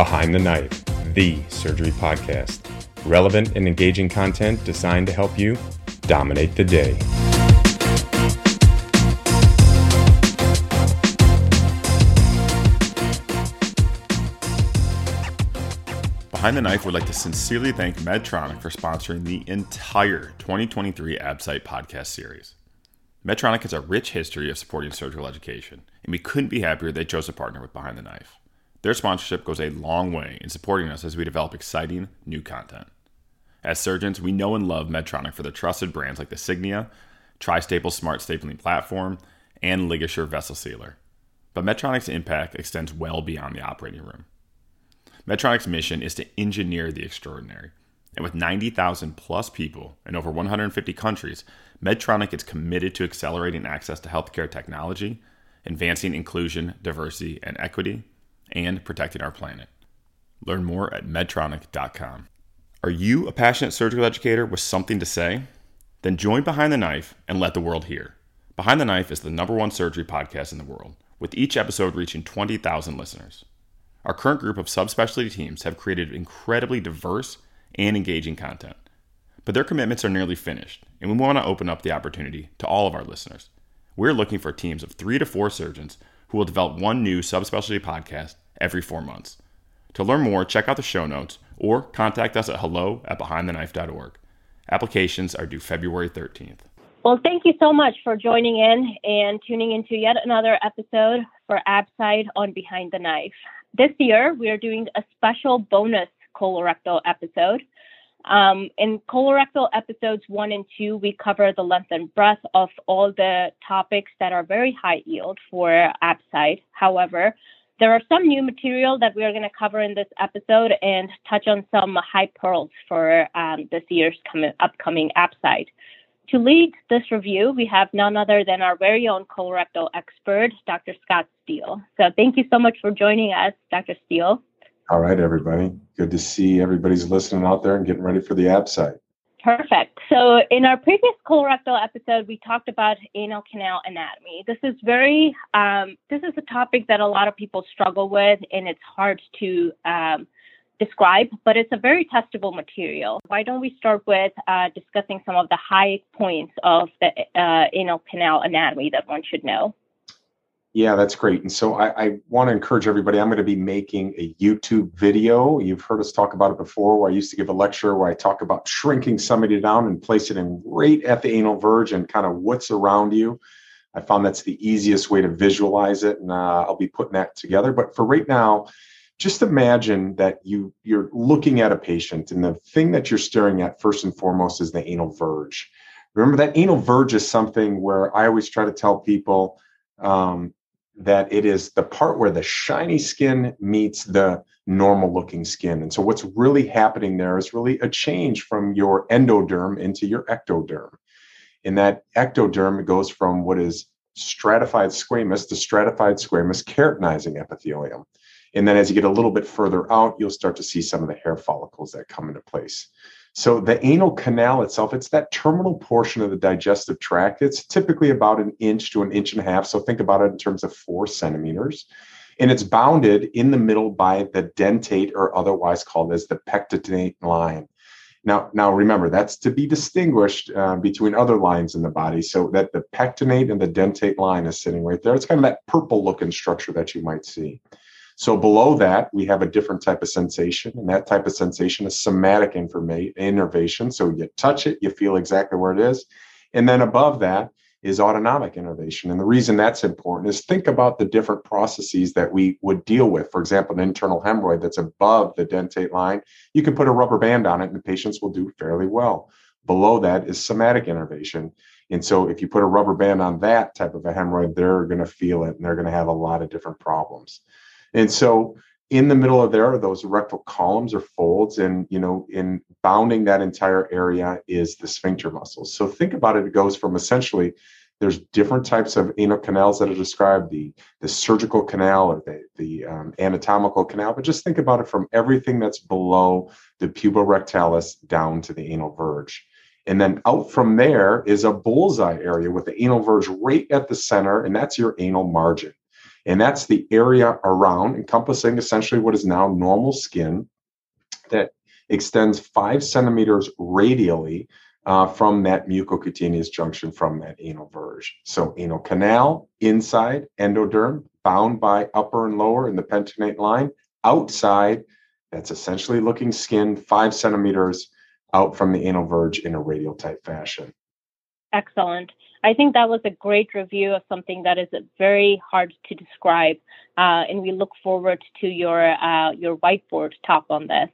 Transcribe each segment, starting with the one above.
Behind the Knife, the surgery podcast. Relevant and engaging content designed to help you dominate the day. Behind the Knife would like to sincerely thank Medtronic for sponsoring the entire 2023 AbSite podcast series. Medtronic has a rich history of supporting surgical education, and we couldn't be happier they chose to partner with Behind the Knife. Their sponsorship goes a long way in supporting us as we develop exciting new content. As surgeons, we know and love Medtronic for their trusted brands like the Signia, Tri-Staple Smart Stapling Platform, and LigaSure Vessel Sealer. But Medtronic's impact extends well beyond the operating room. Medtronic's mission is to engineer the extraordinary. And with 90,000 plus people in over 150 countries, Medtronic is committed to accelerating access to healthcare technology, advancing inclusion, diversity, and equity, and protecting our planet. Learn more at medtronic.com. Are you a passionate surgical educator with something to say? Then join Behind the Knife and let the world hear. Behind the Knife is the number one surgery podcast in the world, with each episode reaching 20,000 listeners. Our current group of subspecialty teams have created incredibly diverse and engaging content. But their commitments are nearly finished, and we want to open up the opportunity to all of our listeners. We're looking for teams of three to four surgeons who will develop one new subspecialty podcast every four months. To learn more, check out the show notes or contact us at hello at behindtheknife.org. Applications are due February 13th. Well, thank you so much for joining in and tuning into yet another episode for AbSite on Behind the Knife. This year, we are doing a special bonus colorectal episode. Um, in colorectal episodes one and two, we cover the length and breadth of all the topics that are very high yield for AbSite. However, there are some new material that we are going to cover in this episode and touch on some high pearls for um, this year's coming, upcoming AbSite. To lead this review, we have none other than our very own colorectal expert, Dr. Scott Steele. So thank you so much for joining us, Dr. Steele. All right, everybody. Good to see everybody's listening out there and getting ready for the ABSITE. Perfect. So, in our previous colorectal episode, we talked about anal canal anatomy. This is very, um, this is a topic that a lot of people struggle with, and it's hard to um, describe, but it's a very testable material. Why don't we start with uh, discussing some of the high points of the uh, anal canal anatomy that one should know? Yeah, that's great. And so I, I want to encourage everybody. I'm going to be making a YouTube video. You've heard us talk about it before, where I used to give a lecture where I talk about shrinking somebody down and place it in right at the anal verge and kind of what's around you. I found that's the easiest way to visualize it, and uh, I'll be putting that together. But for right now, just imagine that you you're looking at a patient, and the thing that you're staring at first and foremost is the anal verge. Remember that anal verge is something where I always try to tell people. Um, that it is the part where the shiny skin meets the normal looking skin. And so what's really happening there is really a change from your endoderm into your ectoderm. In that ectoderm, goes from what is stratified squamous to stratified squamous keratinizing epithelium. And then as you get a little bit further out, you'll start to see some of the hair follicles that come into place. So the anal canal itself, it's that terminal portion of the digestive tract. It's typically about an inch to an inch and a half. So think about it in terms of four centimeters. And it's bounded in the middle by the dentate or otherwise called as the pectinate line. Now, now remember that's to be distinguished uh, between other lines in the body. So that the pectinate and the dentate line is sitting right there. It's kind of that purple looking structure that you might see. So below that, we have a different type of sensation, and that type of sensation is somatic informa- innervation. So you touch it, you feel exactly where it is. And then above that is autonomic innervation. And the reason that's important is think about the different processes that we would deal with. For example, an internal hemorrhoid that's above the dentate line, you can put a rubber band on it and the patients will do fairly well. Below that is somatic innervation. And so if you put a rubber band on that type of a hemorrhoid, they're going to feel it and they're going to have a lot of different problems. And so in the middle of there are those rectal columns or folds and you know in bounding that entire area is the sphincter muscles. So think about it it goes from essentially there's different types of anal canals that are described the the surgical canal or the the um, anatomical canal but just think about it from everything that's below the puborectalis down to the anal verge. And then out from there is a bullseye area with the anal verge right at the center and that's your anal margin And that's the area around, encompassing essentially what is now normal skin that extends five centimeters radially uh, from that mucocutaneous junction from that anal verge. So, anal canal, inside, endoderm, bound by upper and lower in the pectinate line, outside, that's essentially looking skin five centimeters out from the anal verge in a radial type fashion. Excellent. I think that was a great review of something that is very hard to describe, uh, and we look forward to your uh, your whiteboard talk on this.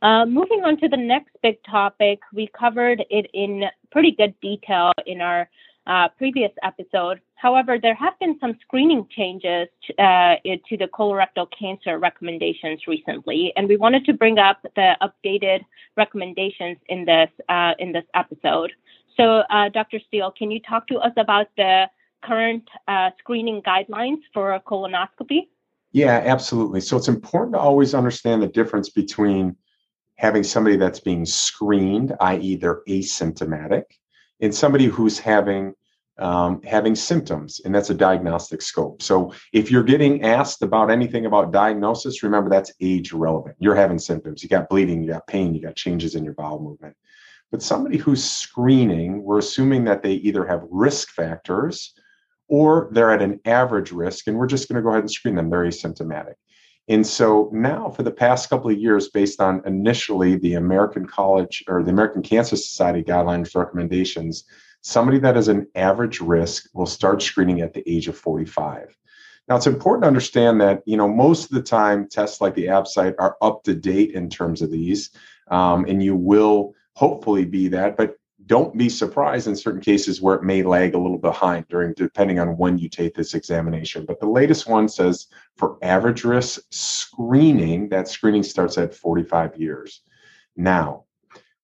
Uh, moving on to the next big topic, we covered it in pretty good detail in our uh, previous episode. However, there have been some screening changes uh, to the colorectal cancer recommendations recently, and we wanted to bring up the updated recommendations in this uh, in this episode. So, uh, Dr. Steele, can you talk to us about the current uh, screening guidelines for colonoscopy? Yeah, absolutely. So it's important to always understand the difference between having somebody that's being screened, i.e., they're asymptomatic, and somebody who's having um, having symptoms, and that's a diagnostic scope. So if you're getting asked about anything about diagnosis, remember that's age relevant. You're having symptoms, you got bleeding, you got pain, you got changes in your bowel movement. But somebody who's screening, we're assuming that they either have risk factors or they're at an average risk, and we're just going to go ahead and screen them. They're asymptomatic. And so now, for the past couple of years, based on initially the American College or the American Cancer Society guidelines recommendations, somebody that is an average risk will start screening at the age of 45. Now, it's important to understand that you know most of the time tests like the ABSITE are up to date in terms of these, um, and you will hopefully be that. But don't be surprised in certain cases where it may lag a little behind during depending on when you take this examination. But the latest one says for average risk screening that screening starts at 45 years. Now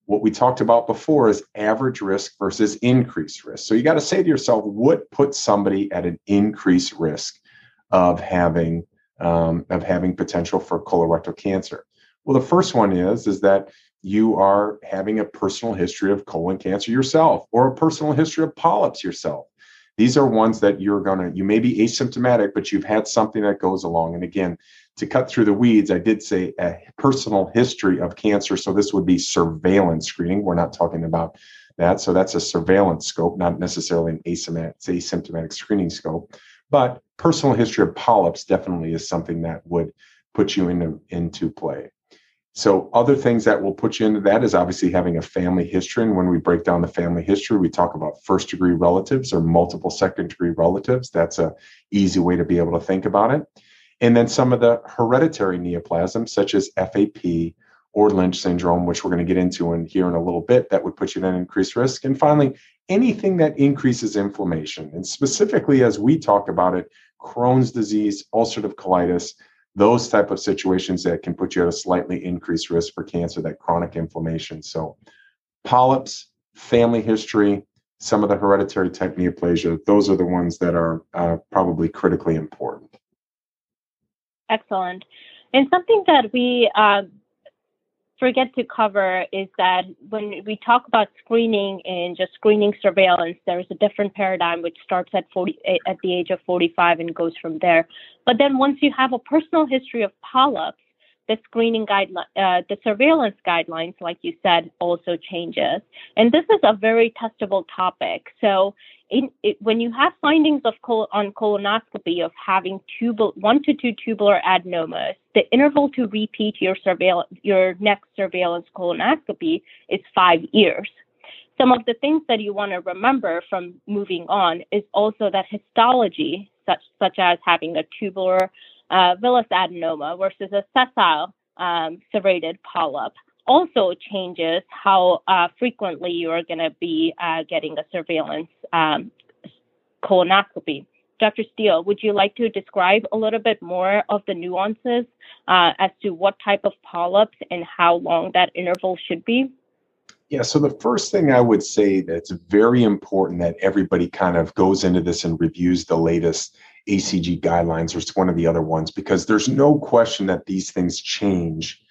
what we talked about before is average risk versus increased risk. So you got to say to yourself what puts somebody at an increased risk of having um, of having potential for colorectal cancer? Well the first one is is that you are having a personal history of colon cancer yourself or a personal history of polyps yourself. These are ones that you're going to, you may be asymptomatic, but you've had something that goes along. And again, to cut through the weeds, I did say a personal history of cancer. So this would be surveillance screening. We're not talking about that. So that's a surveillance scope, not necessarily an asymptomatic, asymptomatic screening scope. But personal history of polyps definitely is something that would put you into, into play. So, other things that will put you into that is obviously having a family history. And when we break down the family history, we talk about first degree relatives or multiple second degree relatives. That's a easy way to be able to think about it. And then some of the hereditary neoplasms, such as FAP or Lynch syndrome, which we're going to get into in here in a little bit, that would put you at an increased risk. And finally, anything that increases inflammation. And specifically, as we talk about it, Crohn's disease, ulcerative colitis, those type of situations that can put you at a slightly increased risk for cancer, that chronic inflammation. So polyps, family history, some of the hereditary type neoplasia, those are the ones that are uh, probably critically important. Excellent. And something that we uh, forget to cover is that when we talk about screening and just screening surveillance, there's a different paradigm which starts at 40 at the age of 45 and goes from there. But then once you have a personal history of polyps, the screening guideline, uh, the surveillance guidelines, like you said, also changes. And this is a very testable topic. So in, it, when you have findings of col- on colonoscopy of having tubal, one to two tubular adenomas, the interval to repeat your surveillance, your next surveillance colonoscopy is five years. Some of the things that you want to remember from moving on is also that histology, such such as having a tubular uh, villous adenoma versus a sessile um, serrated polyp, also changes how uh, frequently you are going to be uh, getting a surveillance um, colonoscopy. Dr. Steele, would you like to describe a little bit more of the nuances uh, as to what type of polyps and how long that interval should be? Yeah, so the first thing I would say that's very important that everybody kind of goes into this and reviews the latest ACG guidelines or it's one of the other ones because there's no question that these things change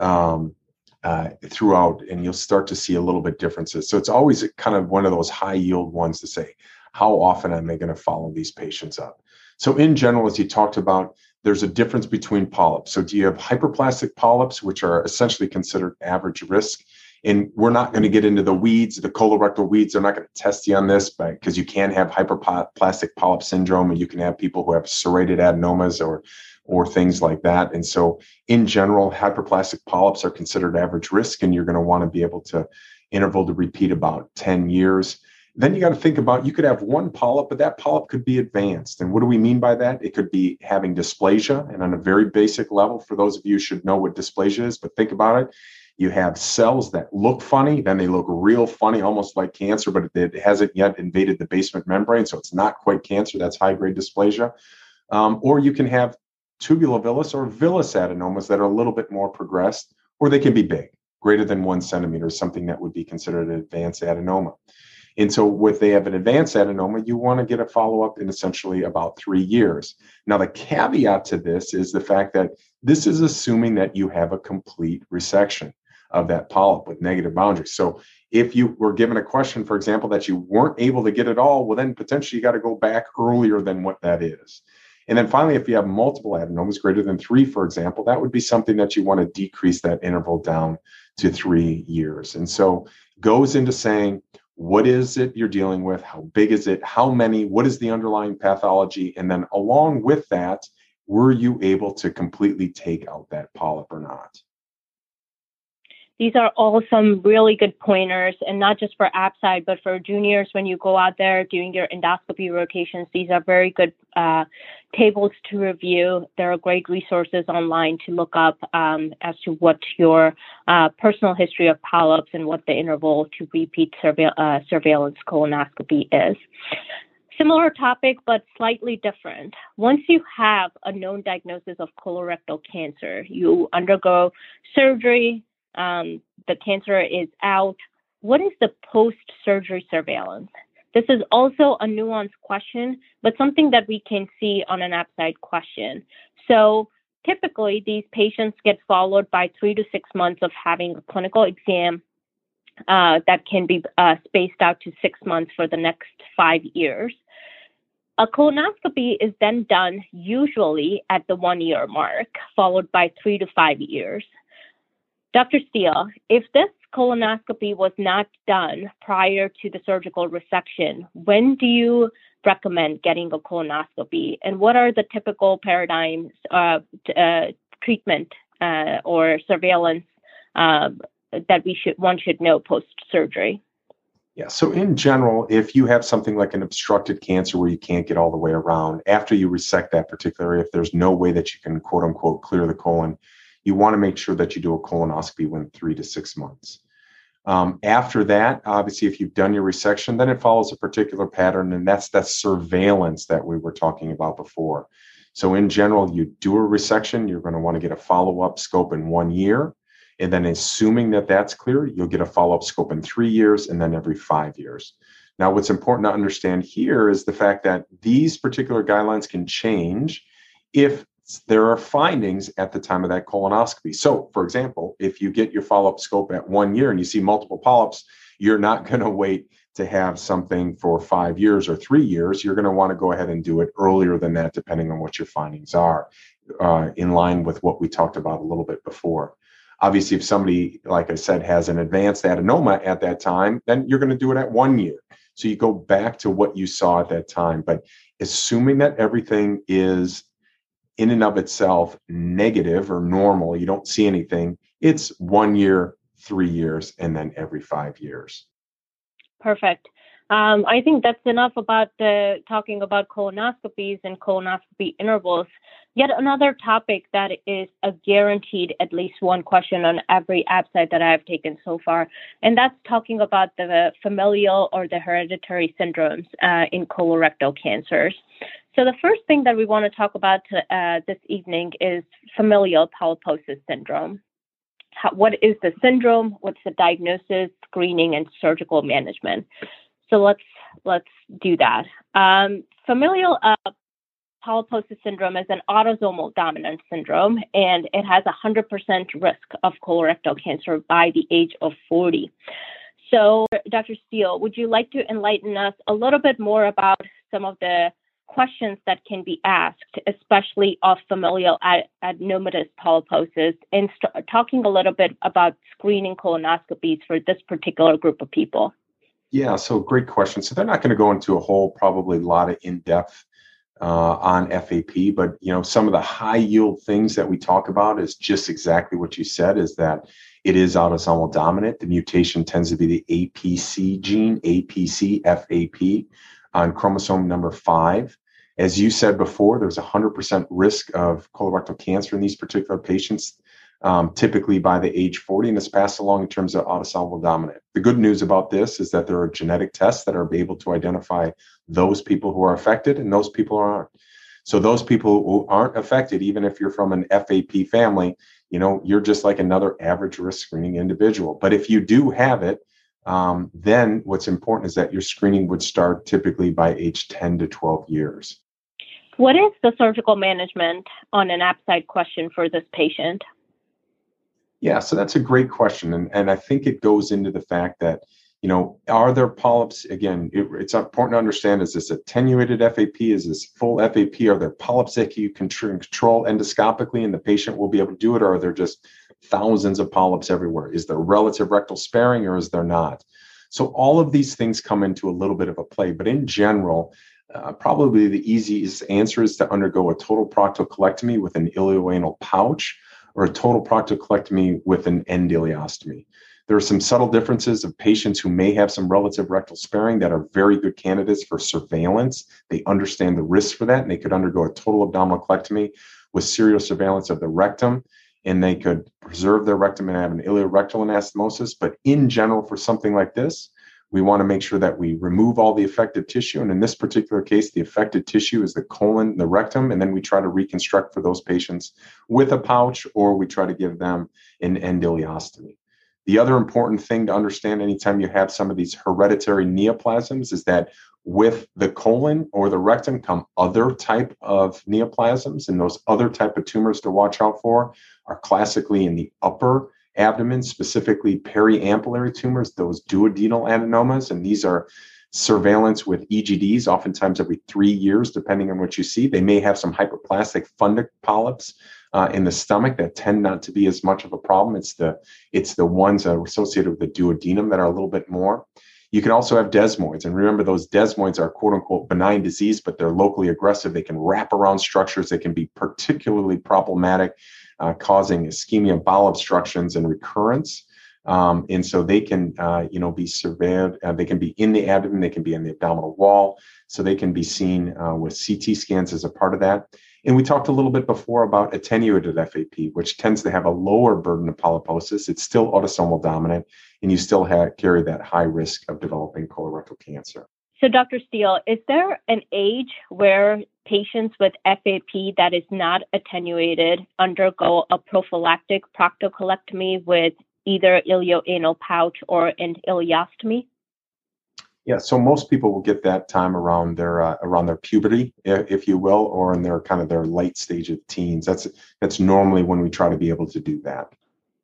um, uh, throughout and you'll start to see a little bit differences. So it's always kind of one of those high yield ones to say, how often am I going to follow these patients up? So, in general, as you talked about, there's a difference between polyps. So, do you have hyperplastic polyps, which are essentially considered average risk? And we're not going to get into the weeds, the colorectal weeds. They're not going to test you on this, but because you can have hyperplastic polyp syndrome, and you can have people who have serrated adenomas or or things like that. And so, in general, hyperplastic polyps are considered average risk, and you're going to want to be able to interval to repeat about 10 years. Then you got to think about you could have one polyp, but that polyp could be advanced. And what do we mean by that? It could be having dysplasia. And on a very basic level, for those of you should know what dysplasia is, but think about it. You have cells that look funny, then they look real funny, almost like cancer, but it hasn't yet invaded the basement membrane. So it's not quite cancer. That's high grade dysplasia. Um, or you can have tubulovillous or villous adenomas that are a little bit more progressed, or they can be big, greater than one centimeter, something that would be considered an advanced adenoma. And so, if they have an advanced adenoma, you want to get a follow up in essentially about three years. Now, the caveat to this is the fact that this is assuming that you have a complete resection of that polyp with negative boundaries. So, if you were given a question, for example, that you weren't able to get it all, well, then potentially you got to go back earlier than what that is. And then finally, if you have multiple adenomas greater than three, for example, that would be something that you want to decrease that interval down to three years. And so goes into saying, what is it you're dealing with? How big is it? How many? What is the underlying pathology? And then along with that, were you able to completely take out that polyp or not? These are all some really good pointers, and not just for ABSITE, but for juniors when you go out there doing your endoscopy rotations. These are very good uh, tables to review. There are great resources online to look up um, as to what your uh, personal history of polyps and what the interval to repeat surveil- uh, surveillance colonoscopy is. Similar topic, but slightly different. Once you have a known diagnosis of colorectal cancer, you undergo surgery, um, the cancer is out. What is the post surgery surveillance? This is also a nuanced question, but something that we can see on an ABSITE question. So typically, these patients get followed by three to six months of having a clinical exam uh, that can be uh, spaced out to six months for the next five years. A colonoscopy is then done usually at the one year mark, followed by three to five years. Dr. Steele, if this colonoscopy was not done prior to the surgical resection, when do you recommend getting a colonoscopy? And what are the typical paradigms of uh, treatment uh, or surveillance uh, that we should one should know post surgery? Yeah. So in general, if you have something like an obstructed cancer where you can't get all the way around after you resect that particular area, if there's no way that you can quote unquote clear the colon, you want to make sure that you do a colonoscopy within three to six months. Um, after that, obviously, if you've done your resection, then it follows a particular pattern, and that's that surveillance that we were talking about before. So, in general, you do a resection, you're going to want to get a follow up scope in one year. And then, assuming that that's clear, you'll get a follow up scope in three years and then every five years. Now, what's important to understand here is the fact that these particular guidelines can change if there are findings at the time of that colonoscopy. So, for example, if you get your follow up scope at one year and you see multiple polyps, you're not going to wait to have something for five years or three years. You're going to want to go ahead and do it earlier than that, depending on what your findings are, uh, in line with what we talked about a little bit before. Obviously, if somebody, like I said, has an advanced adenoma at that time, then you're going to do it at one year. So you go back to what you saw at that time. But assuming that everything is in and of itself negative or normal, you don't see anything, it's one year, three years, and then every five years. Perfect. Um, I think that's enough about the talking about colonoscopies and colonoscopy intervals. Yet another topic that is a guaranteed at least one question on every ABSITE that I've taken so far, and that's talking about the familial or the hereditary syndromes uh, in colorectal cancers. So the first thing that we want to talk about uh, this evening is familial polyposis syndrome. How, what is the syndrome? What's the diagnosis, screening, and surgical management? So let's let's do that. Um, familial uh, polyposis syndrome is an autosomal dominant syndrome, and it has a 100% risk of colorectal cancer by the age of 40. So, Dr. Steele, would you like to enlighten us a little bit more about some of the questions that can be asked, especially of familial ad- adenomatous polyposis, and st- talking a little bit about screening colonoscopies for this particular group of people? Yeah, so great question. So they're not going to go into a whole probably lot of in-depth uh, on FAP, but you know some of the high yield things that we talk about is just exactly what you said. Is that it is autosomal dominant. The mutation tends to be the APC gene, APC FAP, on chromosome number five. As you said before, there's 100% risk of colorectal cancer in these particular patients, um, typically by the age 40, and it's passed along in terms of autosomal dominant. The good news about this is that there are genetic tests that are able to identify those people who are affected and those people who aren't. So those people who aren't affected, even if you're from an FAP family, you know, you're just like another average risk screening individual. But if you do have it, um, then what's important is that your screening would start typically by age 10 to 12 years. What is the surgical management on an ABSITE question for this patient? Yeah, so that's a great question. And, and I think it goes into the fact that, you know, are there polyps? Again, it, it's important to understand is this attenuated FAP? Is this full FAP? Are there polyps that you can control endoscopically and the patient will be able to do it? Or are there just thousands of polyps everywhere? Is there relative rectal sparing or is there not? So all of these things come into a little bit of a play, but in general, uh, probably the easiest answer is to undergo a total proctocolectomy with an ileoanal pouch or a total proctocolectomy with an end ileostomy. There are some subtle differences of patients who may have some relative rectal sparing that are very good candidates for surveillance. They understand the risk for that, and they could undergo a total abdominal colectomy with serial surveillance of the rectum and they could preserve their rectum and have an ileorectal anastomosis. But in general, for something like this, we want to make sure that we remove all the affected tissue. And in this particular case, the affected tissue is the colon, the rectum, and then we try to reconstruct for those patients with a pouch or we try to give them an end ileostomy. The other important thing to understand anytime you have some of these hereditary neoplasms is that with the colon or the rectum come other type of neoplasms and those other type of tumors to watch out for are classically in the upper abdomen, specifically periampullary tumors, those duodenal adenomas. And these are surveillance with EGDs, oftentimes every three years, depending on what you see. They may have some hyperplastic fundic polyps uh, in the stomach that tend not to be as much of a problem. It's the it's the ones that are associated with the duodenum that are a little bit more. You can also have desmoids. And remember, those desmoids are quote unquote benign disease, but they're locally aggressive. They can wrap around structures. They can be particularly problematic uh, causing ischemia, bowel obstructions, and recurrence. Um, and so they can, uh, you know, be surveyed. Uh, they can be in the abdomen. They can be in the abdominal wall. So they can be seen uh, with CT scans as a part of that. And we talked a little bit before about attenuated FAP, which tends to have a lower burden of polyposis. It's still autosomal dominant, and you still have, carry that high risk of developing colorectal cancer. So, Dr. Steele, is there an age where patients with FAP that is not attenuated undergo a prophylactic proctocolectomy with either ileoanal pouch or an ileostomy? Yeah, so most people will get that time around their uh, around their puberty, if you will, or in their kind of their late stage of teens. That's that's normally when we try to be able to do that.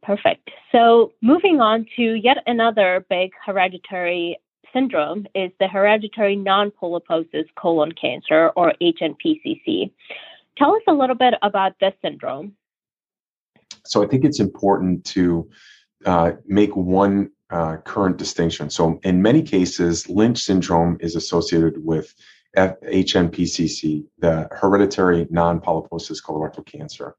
Perfect. So moving on to yet another big hereditary syndrome is the hereditary non-polyposis colon cancer or HNPCC. Tell us a little bit about this syndrome. So I think it's important to uh, make one uh, current distinction. So in many cases, Lynch syndrome is associated with F- HNPCC, the hereditary non-polyposis colorectal cancer.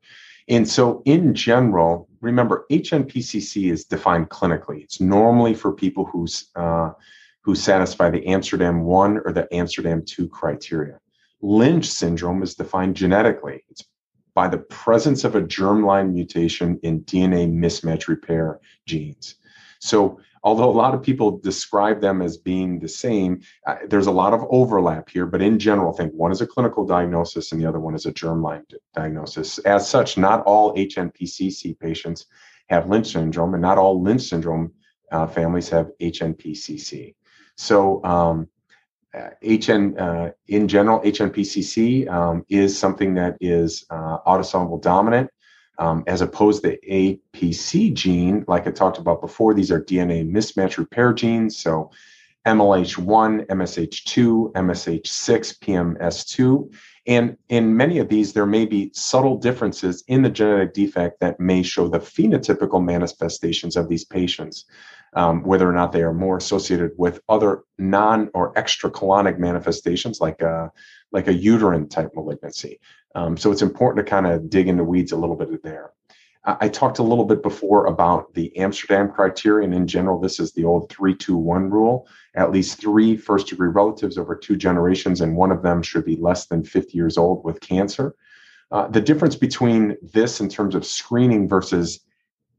And so, in general, remember, HNPCC is defined clinically. It's normally for people who's uh, who satisfy the Amsterdam 1 or the Amsterdam 2 criteria. Lynch syndrome is defined genetically. It's by the presence of a germline mutation in DNA mismatch repair genes. So, although a lot of people describe them as being the same, uh, there's a lot of overlap here. But in general, think one is a clinical diagnosis and the other one is a germline diagnosis. As such, not all HNPCC patients have Lynch syndrome, and not all Lynch syndrome uh, families have HNPCC. So um, HN uh, in general, HNPCC um, is something that is uh, autosomal dominant. Um, as opposed to the APC gene, like I talked about before, these are DNA mismatch repair genes. So MLH1, MSH2, MSH6, PMS2. And in many of these, there may be subtle differences in the genetic defect that may show the phenotypical manifestations of these patients, um, whether or not they are more associated with other non or extracolonic manifestations like a, like a uterine type malignancy. Um, so it's important to kind of dig into weeds a little bit there. I talked a little bit before about the Amsterdam criterion. In general, this is the old 321 rule. At least three first degree relatives over two generations, and one of them should be less than 50 years old with cancer. Uh, the difference between this in terms of screening versus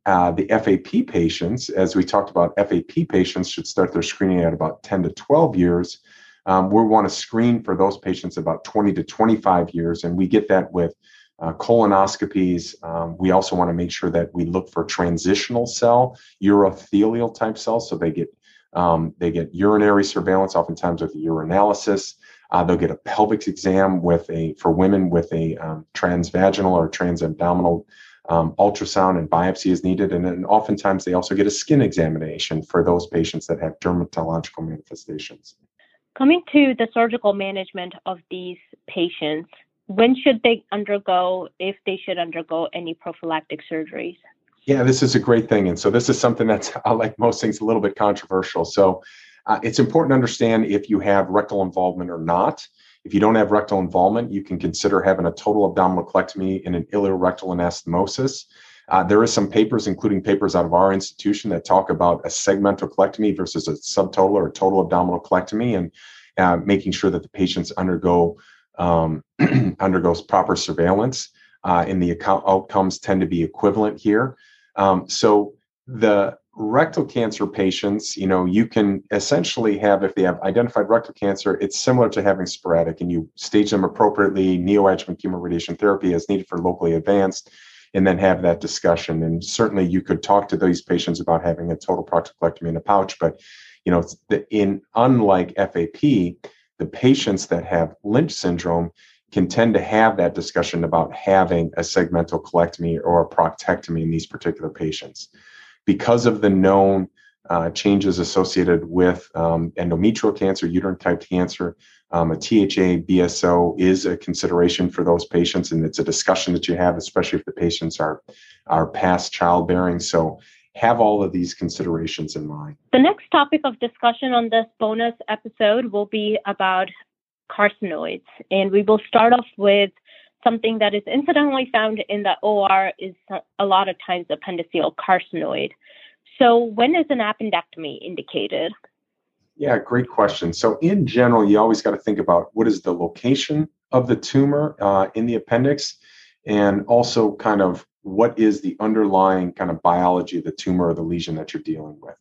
uh, the FAP patients, as we talked about, FAP patients should start their screening at about 10 to 12 years. Um, we want to screen for those patients about 20 to 25 years, and we get that with uh, colonoscopies. Um, we also want to make sure that we look for transitional cell, urothelial type cells, so they get um, they get urinary surveillance, oftentimes with urinalysis. Uh, they'll get a pelvic exam with a for women with a um, transvaginal or transabdominal um, ultrasound and biopsy is needed, and then oftentimes they also get a skin examination for those patients that have dermatological manifestations. Coming to the surgical management of these patients, when should they undergo, if they should undergo any prophylactic surgeries? Yeah, this is a great thing. And so, this is something that's, like most things, a little bit controversial. So, uh, it's important to understand if you have rectal involvement or not. If you don't have rectal involvement, you can consider having a total abdominal colectomy and an ileorectal anastomosis. Uh, there is some papers, including papers out of our institution, that talk about a segmental colectomy versus a subtotal or total abdominal colectomy, and uh, making sure that the patients undergo um, undergoes proper surveillance, uh, and the account outcomes tend to be equivalent here. Um, so the rectal cancer patients, you know, you can essentially have, if they have identified rectal cancer, it's similar to having sporadic, and you stage them appropriately, neoadjuvant chemoradiation therapy as needed for locally advanced, and then have that discussion. And certainly you could talk to these patients about having a total prostatectomy in a pouch, but you know, in unlike FAP, the patients that have Lynch syndrome can tend to have that discussion about having a segmental colectomy or a proctectomy in these particular patients. Because of the known uh, changes associated with um, endometrial cancer, uterine type cancer, um, a THA BSO is a consideration for those patients, and it's a discussion that you have, especially if the patients are are past childbearing. So have all of these considerations in mind. The next topic of discussion on this bonus episode will be about carcinoids. And we will start off with something that is incidentally found in the OR is a lot of times appendiceal carcinoid. So when is an appendectomy indicated? Yeah, great question. So in general, you always got to think about what is the location of the tumor uh, in the appendix and also kind of what is the underlying kind of biology of the tumor or the lesion that you're dealing with.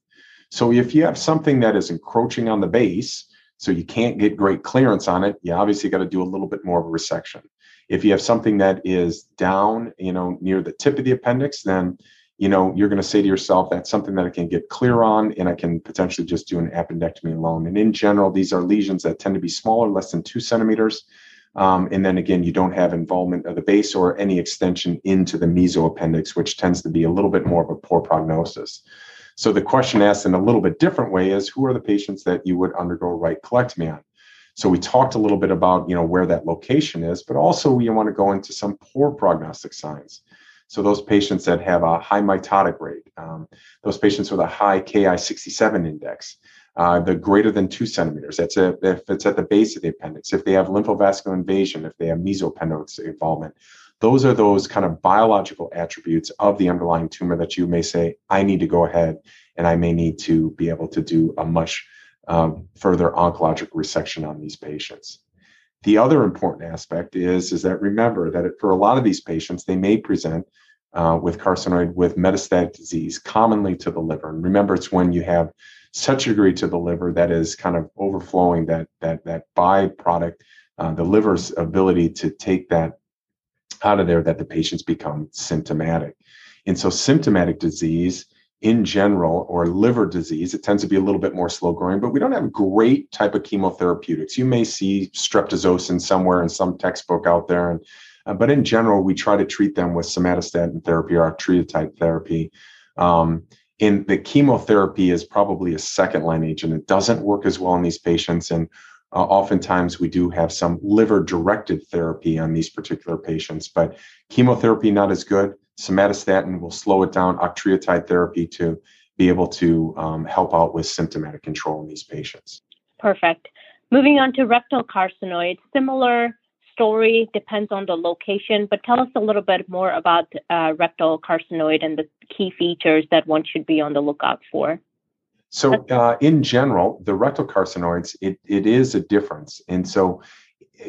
So if you have something that is encroaching on the base, so you can't get great clearance on it, you obviously got to do a little bit more of a resection. If you have something that is down, you know, near the tip of the appendix, then you know you're going to say to yourself that's something that I can get clear on, and I can potentially just do an appendectomy alone. And in general, these are lesions that tend to be smaller, less than two centimeters. Um, and then again, you don't have involvement of the base or any extension into the mesoappendix, which tends to be a little bit more of a poor prognosis. So the question asked in a little bit different way is who are the patients that you would undergo right colectomy on? So we talked a little bit about you know where that location is, but also we want to go into some poor prognostic signs. So those patients that have a high mitotic rate, um, those patients with a high Ki67 index, uh, the greater than two centimeters. That's a, if it's at the base of the appendix. If they have lymphovascular invasion, if they have mesoappendix involvement, those are those kind of biological attributes of the underlying tumor that you may say, I need to go ahead and I may need to be able to do a much um, further oncologic resection on these patients. The other important aspect is, is that remember that for a lot of these patients, they may present uh, with carcinoid with metastatic disease, commonly to the liver. And remember, it's when you have such a degree to the liver that is kind of overflowing that that that byproduct, uh, the liver's ability to take that out of there that the patients become symptomatic. And so symptomatic disease in general or liver disease, it tends to be a little bit more slow growing, but we don't have great type of chemotherapeutics. You may see streptozocin somewhere in some textbook out there, and Uh, but in general, we try to treat them with somatostatin therapy or octreotide therapy. Um, and the chemotherapy is probably a second line agent. It doesn't work as well in these patients. And uh, oftentimes we do have some liver directed therapy on these particular patients, but chemotherapy not as good. Somatostatin will slow it down, octreotide therapy to be able to um, help out with symptomatic control in these patients. Perfect. Moving on to rectal carcinoid, similar story depends on the location, but tell us a little bit more about uh, rectal carcinoid and the key features that one should be on the lookout for. So, uh, in general, the rectal carcinoids, it, it is a difference. And so,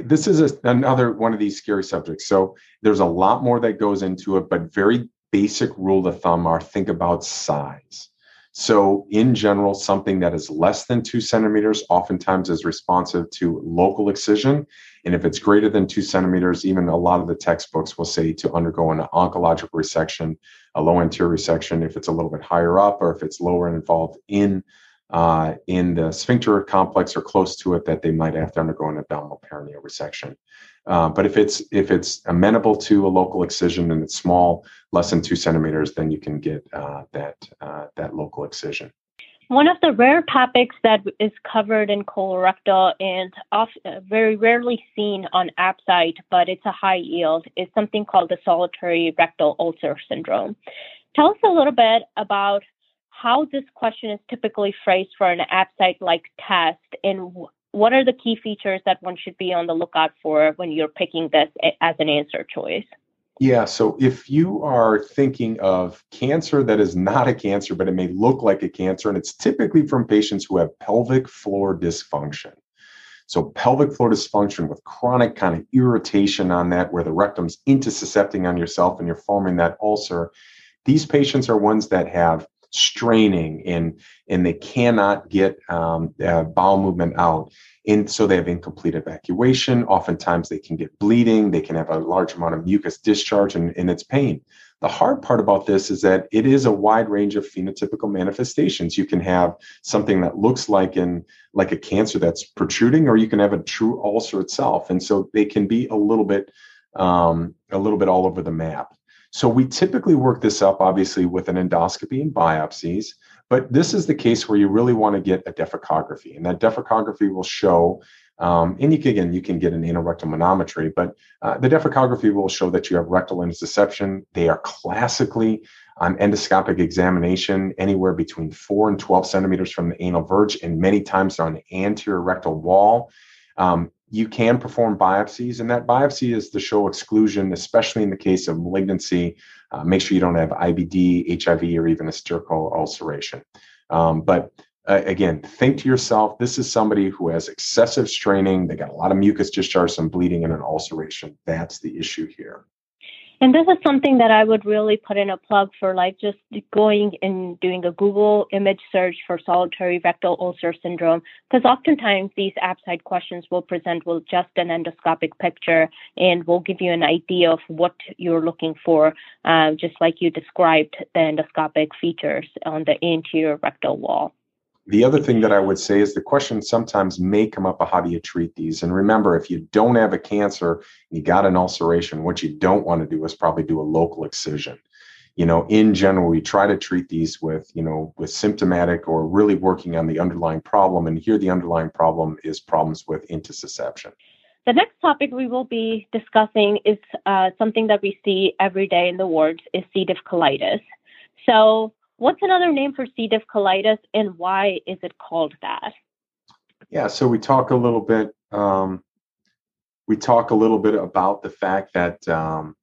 this is a, another one of these scary subjects. So, there's a lot more that goes into it, but very basic rule of thumb are think about size. So, in general, something that is less than two centimeters oftentimes is responsive to local excision. And if it's greater than two centimeters, even a lot of the textbooks will say to undergo an oncological resection, a low anterior resection, if it's a little bit higher up or if it's lower and involved in uh, in the sphincter complex or close to it, that they might have to undergo an abdominal perineal resection. Uh, but if it's if it's amenable to a local excision and it's small, less than two centimeters, then you can get uh, that uh, that local excision. One of the rare topics that is covered in colorectal and uh, very rarely seen on ABSITE, but it's a high yield, is something called the solitary rectal ulcer syndrome. Tell us a little bit about how this question is typically phrased for an ABSITE like test and what are the key features that one should be on the lookout for when you're picking this as an answer choice? Yeah. So if you are thinking of cancer that is not a cancer, but it may look like a cancer, and it's typically from patients who have pelvic floor dysfunction. So pelvic floor dysfunction with chronic kind of irritation on that, where the rectum's intussuscepting on yourself and you're forming that ulcer. These patients are ones that have straining and and they cannot get um, bowel movement out. And so they have incomplete evacuation. Oftentimes they can get bleeding. They can have a large amount of mucus discharge and, and it's pain. The hard part about this is that it is a wide range of phenotypical manifestations. You can have something that looks like in like a cancer that's protruding or you can have a true ulcer itself. And so they can be a little bit um, a little bit all over the map so we typically work this up, obviously, with an endoscopy and biopsies. But this is the case where you really want to get a defecography, and that defecography will show. Um, and you can again, you can get an anal anorectal manometry, but uh, the defecography will show that you have rectal intussusception. They are classically on endoscopic examination anywhere between four and 12 centimeters from the anal verge, and many times they're on the anterior rectal wall. Um, you can perform biopsies, and that biopsy is to show exclusion, especially in the case of malignancy. Uh, make sure you don't have IBD, HIV, or even a stercoral ulceration. Um, but uh, again, think to yourself this is somebody who has excessive straining, they got a lot of mucus discharge, some bleeding, and an ulceration. That's the issue here. And this is something that I would really put in a plug for, like just going and doing a Google image search for solitary rectal ulcer syndrome, because oftentimes these ABSITE questions will present with just an endoscopic picture and will give you an idea of what you're looking for, uh, just like you described the endoscopic features on the anterior rectal wall. The other thing that I would say is the question sometimes may come up of how do you treat these? And remember, if you don't have a cancer, you got an ulceration, what you don't want to do is probably do a local excision. You know, in general, we try to treat these with, you know, with symptomatic or really working on the underlying problem. And here the underlying problem is problems with intussusception. The next topic we will be discussing is uh, something that we see every day in the wards is C. diff colitis. So What's another name for C. diff colitis and why is it called that? Yeah, so we talk a little bit. Um, we talk a little bit about the fact that um,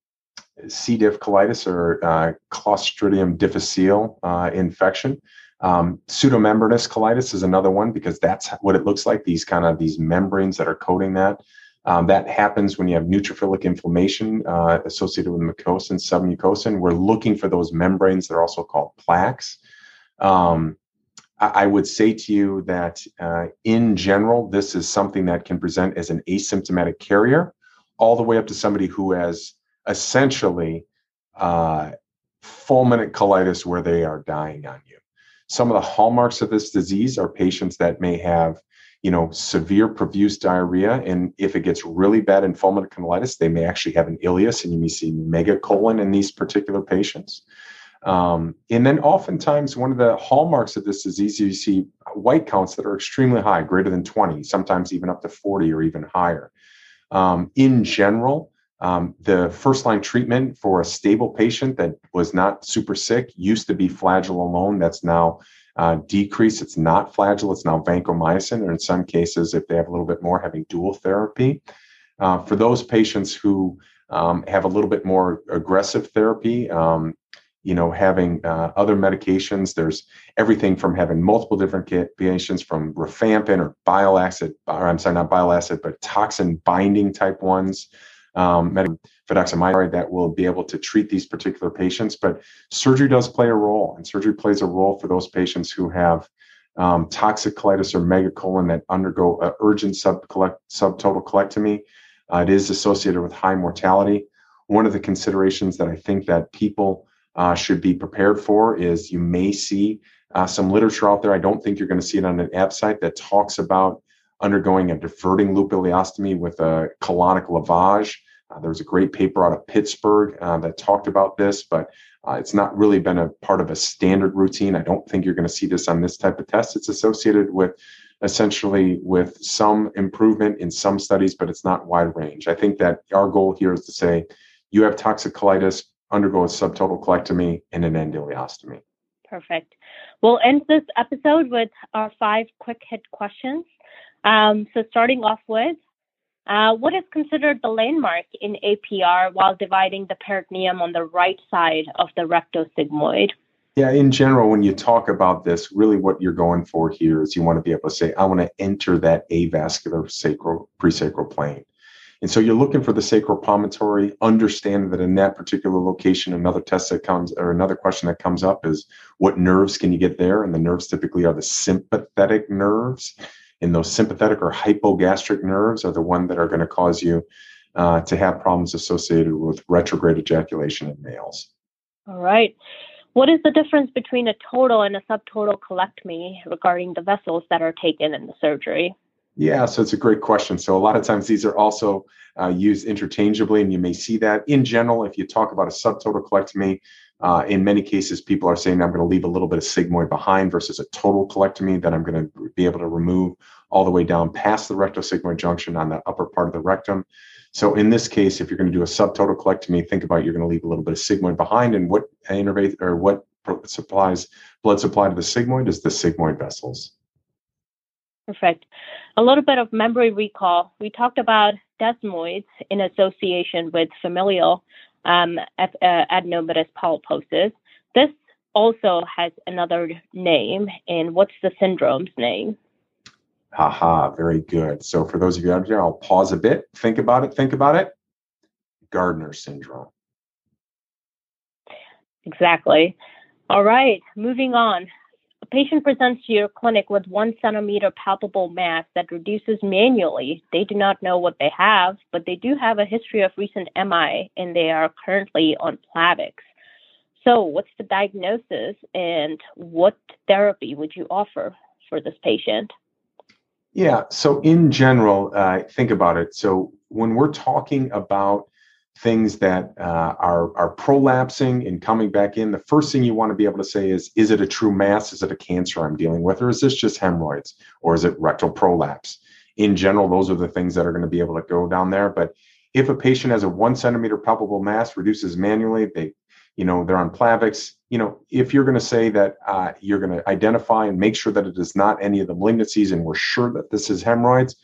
C. diff colitis or uh, Clostridium difficile uh, infection. Um, pseudomembranous colitis is another one because that's what it looks like. These kind of these membranes that are coating that. Um, that happens when you have neutrophilic inflammation uh, associated with mucosa and submucosa. We're looking for those membranes. They're also called plaques. Um, I, I, would say to you that uh, in general, this is something that can present as an asymptomatic carrier, all the way up to somebody who has essentially uh, fulminant colitis where they are dying on you. Some of the hallmarks of this disease are patients that may have you know, severe profuse diarrhea. And if it gets really bad in fulminant colitis, they may actually have an ileus and you may see megacolon in these particular patients. Um, and then oftentimes one of the hallmarks of this disease, you see white counts that are extremely high, greater than 20, sometimes even up to 40 or even higher. Um, in general, um, the first line treatment for a stable patient that was not super sick used to be flagyl alone. That's now uh, decreased. It's not flagyl, it's now vancomycin, or in some cases, if they have a little bit more, having dual therapy. Uh, for those patients who um, have a little bit more aggressive therapy, um, you know, having uh, other medications. There's everything from having multiple different patients from rifampin or bile acid, or I'm sorry, not bile acid, but toxin binding type ones, um, fidaxomicin that will be able to treat these particular patients. But surgery does play a role, and surgery plays a role for those patients who have um, toxic colitis or megacolon that undergo an urgent subtotal colectomy. Uh, it is associated with high mortality. One of the considerations that I think that people uh, should be prepared for is you may see uh, some literature out there. I don't think you're going to see it on an ABSITE that talks about undergoing a diverting loop ileostomy with a colonic lavage. Uh, there was a great paper out of Pittsburgh uh, that talked about this, but uh, it's not really been a part of a standard routine. I don't think you're going to see this on this type of test. It's associated with essentially with some improvement in some studies, but it's not wide range. I think that our goal here is to say you have toxic colitis, undergo a subtotal colectomy and an end ileostomy. Perfect. We'll end this episode with our five quick hit questions. Um, so, starting off with, uh, what is considered the landmark in APR while dividing the peritoneum on the right side of the rectosigmoid? Yeah, in general, when you talk about this, really what you're going for here is you want to be able to say, I want to enter that avascular sacral presacral plane. And so you're looking for the sacral promontory, understand that in that particular location, another test that comes or another question that comes up is what nerves can you get there? And the nerves typically are the sympathetic nerves. And those sympathetic or hypogastric nerves are the one that are going to cause you uh, to have problems associated with retrograde ejaculation in males. All right. What is the difference between a total and a subtotal colectomy regarding the vessels that are taken in the surgery? Yeah, so it's a great question. So a lot of times these are also uh, used interchangeably, and you may see that in general. If you talk about a subtotal colectomy, uh, in many cases, people are saying I'm going to leave a little bit of sigmoid behind versus a total colectomy that I'm going to be able to remove all the way down past the rectosigmoid junction on the upper part of the rectum. So in this case, if you're going to do a subtotal colectomy, think about you're going to leave a little bit of sigmoid behind, and what innervate or what supplies blood supply to the sigmoid is the sigmoid vessels. Perfect. A little bit of memory recall. We talked about desmoids in association with familial um, uh, adenomatous polyposis. This also has another name, and what's the syndrome's name? Haha, very good. So for those of you out there, I'll pause a bit, think about it, think about it. Gardner syndrome. Exactly. All right, moving on patient presents to your clinic with one centimeter palpable mass that reduces manually. They do not know what they have, but they do have a history of recent MI and they are currently on Plavix. So, what's the diagnosis and what therapy would you offer for this patient? Yeah, so in general, uh, think about it. So, when we're talking about things that uh, are are prolapsing and coming back in, the first thing you want to be able to say is, is it a true mass? Is it a cancer I'm dealing with, or is this just hemorrhoids, or is it rectal prolapse? In general, those are the things that are going to be able to go down there. But if a patient has a one centimeter palpable mass, reduces manually, they, you know, they're on Plavix. You know, if you're going to say that uh, you're going to identify and make sure that it is not any of the malignancies, and we're sure that this is hemorrhoids,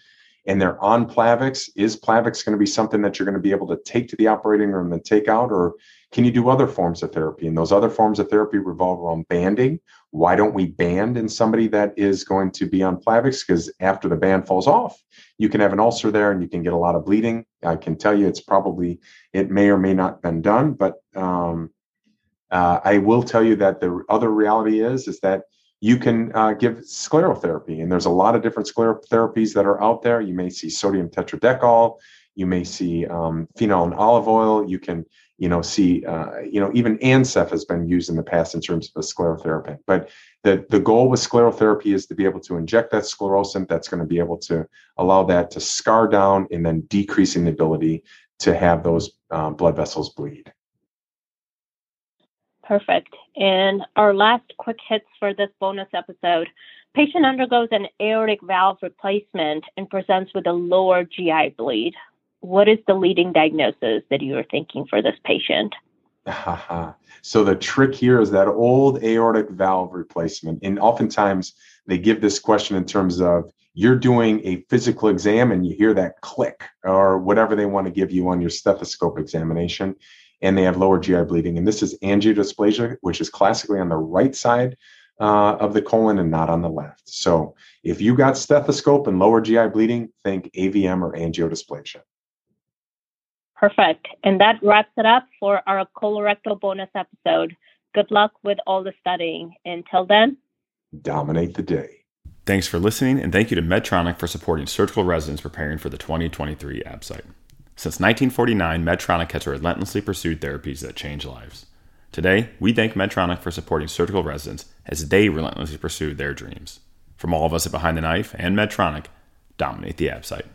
and they're on Plavix, is Plavix going to be something that you're going to be able to take to the operating room and take out, or can you do other forms of therapy? And those other forms of therapy revolve around banding. Why don't we band in somebody that is going to be on Plavix? Because after the band falls off, you can have an ulcer there and you can get a lot of bleeding. I can tell you it's probably, it may or may not been done, but um, uh, I will tell you that the other reality is, is that you can uh, give sclerotherapy. And there's a lot of different sclerotherapies that are out there. You may see sodium tetradecyl. You may see um, phenol and olive oil. You can, you know, see, uh, you know, even ANSEF has been used in the past in terms of a sclerotherapy. But the, the goal with sclerotherapy is to be able to inject that sclerosant that's going to be able to allow that to scar down and then decreasing the ability to have those um, blood vessels bleed. Perfect. And our last quick hits for this bonus episode. Patient undergoes an aortic valve replacement and presents with a lower GI bleed. What is the leading diagnosis that you are thinking for this patient? so the trick here is that old aortic valve replacement. And oftentimes they give this question in terms of you're doing a physical exam and you hear that click or whatever they want to give you on your stethoscope examination and they have lower GI bleeding. And this is angiodysplasia, which is classically on the right side uh, of the colon and not on the left. So if you got stethoscope and lower GI bleeding, think AVM or angiodysplasia. Perfect. And that wraps it up for our colorectal bonus episode. Good luck with all the studying. Until then, dominate the day. Thanks for listening, and thank you to Medtronic for supporting surgical residents preparing for the 2023 ABSITE. Since 1949, Medtronic has relentlessly pursued therapies that change lives. Today, we thank Medtronic for supporting surgical residents as they relentlessly pursue their dreams. From all of us at Behind the Knife and Medtronic, dominate the ABSITE.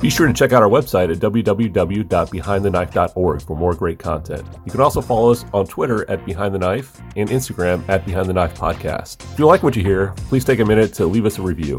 Be sure to check out our website at www.behindtheknife.org for more great content. You can also follow us on Twitter at Behind the Knife and Instagram at Behind the Knife Podcast. If you like what you hear, please take a minute to leave us a review.